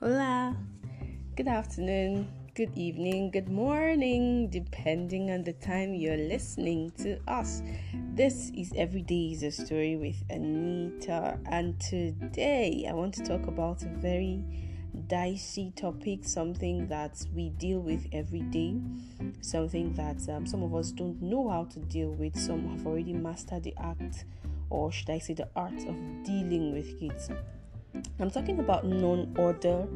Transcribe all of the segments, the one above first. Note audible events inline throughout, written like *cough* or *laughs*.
Hola, good afternoon, good evening, good morning, depending on the time you're listening to us. This is Every Day is a Story with Anita, and today I want to talk about a very dicey topic, something that we deal with every day, something that um, some of us don't know how to deal with, some have already mastered the act, or should I say, the art of dealing with it. I'm talking about non other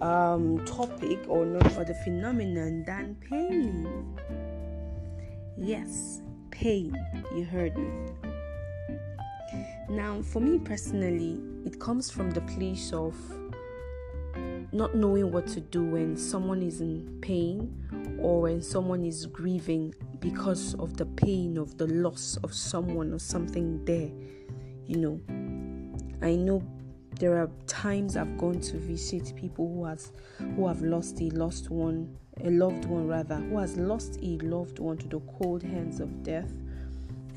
um, topic or non other phenomenon than pain. Yes, pain. You heard me. Now, for me personally, it comes from the place of not knowing what to do when someone is in pain or when someone is grieving because of the pain of the loss of someone or something there. You know, I know there are times I've gone to visit people who has who have lost a lost one, a loved one rather, who has lost a loved one to the cold hands of death.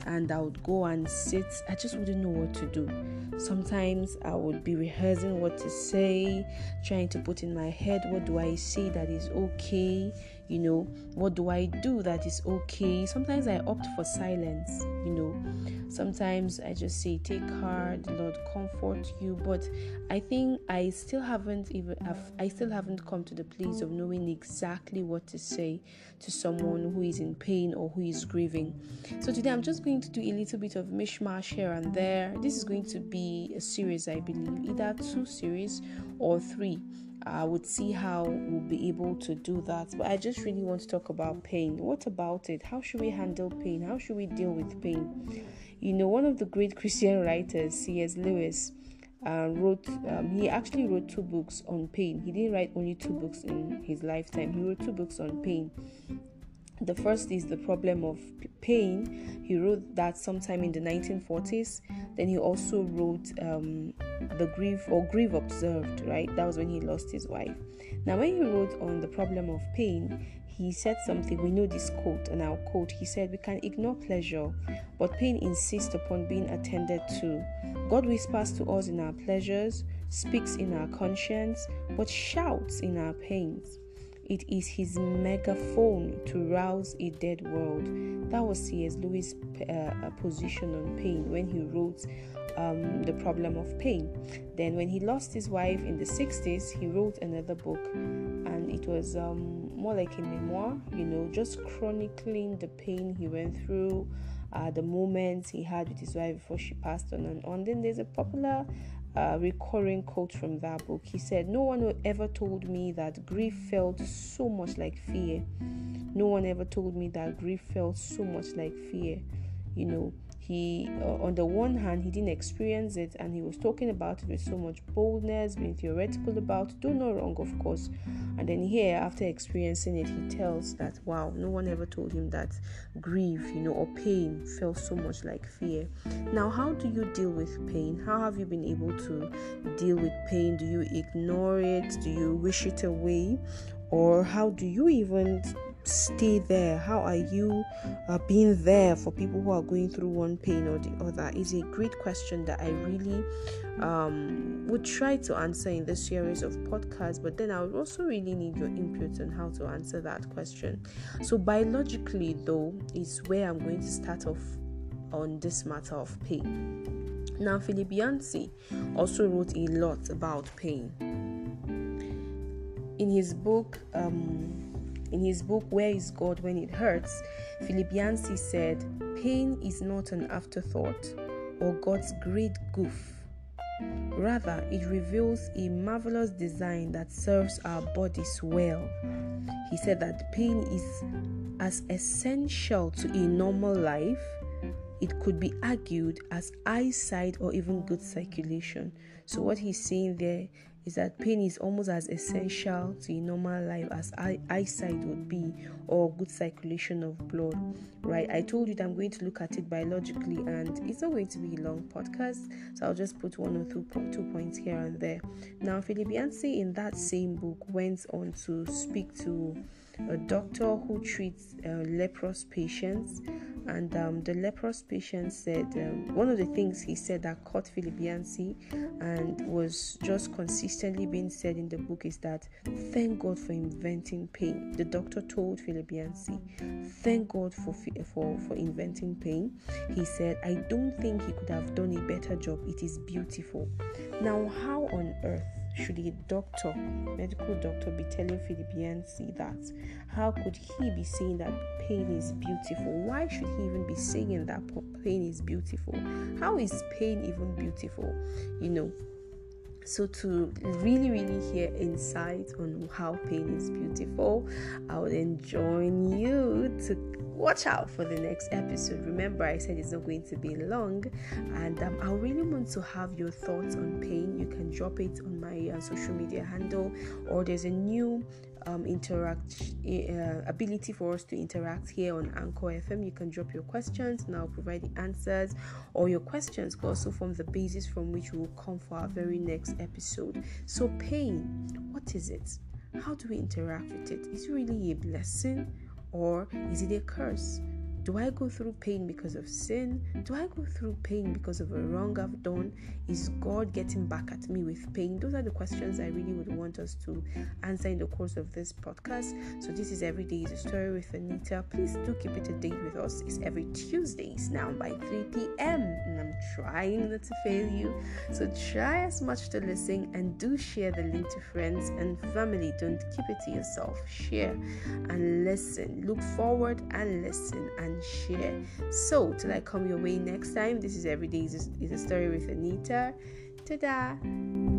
And I would go and sit. I just wouldn't know what to do. Sometimes I would be rehearsing what to say, trying to put in my head what do I say that is okay, you know, what do I do that is okay. Sometimes I opt for silence, you know Sometimes I just say, Take heart, Lord, comfort you. But I think I still haven't even, I still haven't come to the place of knowing exactly what to say to someone who is in pain or who is grieving. So today I'm just going to do a little bit of mishmash here and there. This is going to be a series, I believe, either two series or three. I would see how we'll be able to do that. But I just really want to talk about pain. What about it? How should we handle pain? How should we deal with pain? You know, one of the great *laughs* Christian writers, C.S. Lewis, uh, wrote. Um, he actually wrote two books on pain. He didn't write only two books in his lifetime. He wrote two books on pain. The first is the problem of pain. He wrote that sometime in the 1940s. Then he also wrote um, the grief or grief observed. Right, that was when he lost his wife. Now, when he wrote on the problem of pain, he said something. We know this quote, and I'll quote. He said, We can ignore pleasure, but pain insists upon being attended to. God whispers to us in our pleasures, speaks in our conscience, but shouts in our pains. It is his megaphone to rouse a dead world. That was C.S. Lewis' uh, position on pain when he wrote um, The Problem of Pain. Then, when he lost his wife in the 60s, he wrote another book, and it was um, more like a memoir, you know, just chronicling the pain he went through, uh, the moments he had with his wife before she passed on and on. Then there's a popular uh, recurring quote from that book. He said, No one ever told me that grief felt so much like fear. No one ever told me that grief felt so much like fear. You know, he uh, on the one hand he didn't experience it and he was talking about it with so much boldness being theoretical about do no wrong of course. And then here after experiencing it he tells that wow no one ever told him that grief you know or pain felt so much like fear. Now how do you deal with pain? How have you been able to deal with pain? Do you ignore it? Do you wish it away? Or how do you even stay there? How are you uh, being there for people who are going through one pain or the other? Is a great question that I really um, would try to answer in this series of podcasts, but then I would also really need your input on how to answer that question. So, biologically, though, is where I'm going to start off on this matter of pain. Now, Philip Yancey also wrote a lot about pain. In his book, um, in his book, Where is God When It Hurts, Philip Yancey said, Pain is not an afterthought or God's great goof. Rather, it reveals a marvelous design that serves our bodies well. He said that pain is as essential to a normal life, it could be argued as eyesight or even good circulation. So, what he's saying there is that pain is almost as essential to a normal life as eye- eyesight would be or good circulation of blood right? I told you that i'm going to look at it biologically and it's not going to be a long podcast so i'll just put one or two, two points here and there. Now philip yancey in that same book went on to speak to a doctor who treats uh, leprous patients and um, the leprous patient said um, one of the things he said that caught Philip Yancey and was just consistently being said in the book is that thank God for inventing pain. The doctor told Philip Yancey, thank God for for for inventing pain. He said, I don't think he could have done a better job. It is beautiful. Now, how on earth should a doctor, medical doctor, be telling Philip Yancey that? How could he be saying that pain is beautiful? Why should he even be saying that pain is beautiful? How is pain even beautiful? You know, so, to really, really hear insight on how pain is beautiful, I would enjoin you to watch out for the next episode. Remember, I said it's not going to be long, and um, I really want to have your thoughts on pain. You can drop it on my uh, social media handle, or there's a new um, interact uh, ability for us to interact here on Anchor FM. You can drop your questions and I'll provide the answers, or your questions could also form the basis from which we will come for our very next episode. So, pain, what is it? How do we interact with it? Is it really a blessing or is it a curse? Do I go through pain because of sin? Do I go through pain because of a wrong I've done? Is God getting back at me with pain? Those are the questions I really would want us to answer in the course of this podcast. So, this is Every Day is a Story with Anita. Please do keep it a date with us. It's every Tuesdays now by 3 p.m. And I'm trying not to fail you. So, try as much to listen and do share the link to friends and family. Don't keep it to yourself. Share and listen. Look forward and listen and share. So, till I come your way next time, this is Every Day is a, is a Story with Anita. Ta da!